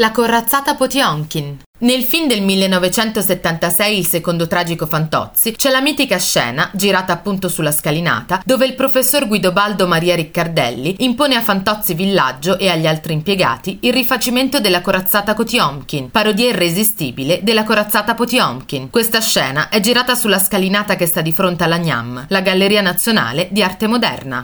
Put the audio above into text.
La corazzata Potionkin. Nel film del 1976 Il secondo tragico Fantozzi c'è la mitica scena, girata appunto sulla scalinata, dove il professor Guidobaldo Maria Riccardelli impone a Fantozzi Villaggio e agli altri impiegati il rifacimento della corazzata Potionkin, parodia irresistibile della corazzata Potionkin. Questa scena è girata sulla scalinata che sta di fronte alla Gnam, la Galleria Nazionale di Arte Moderna.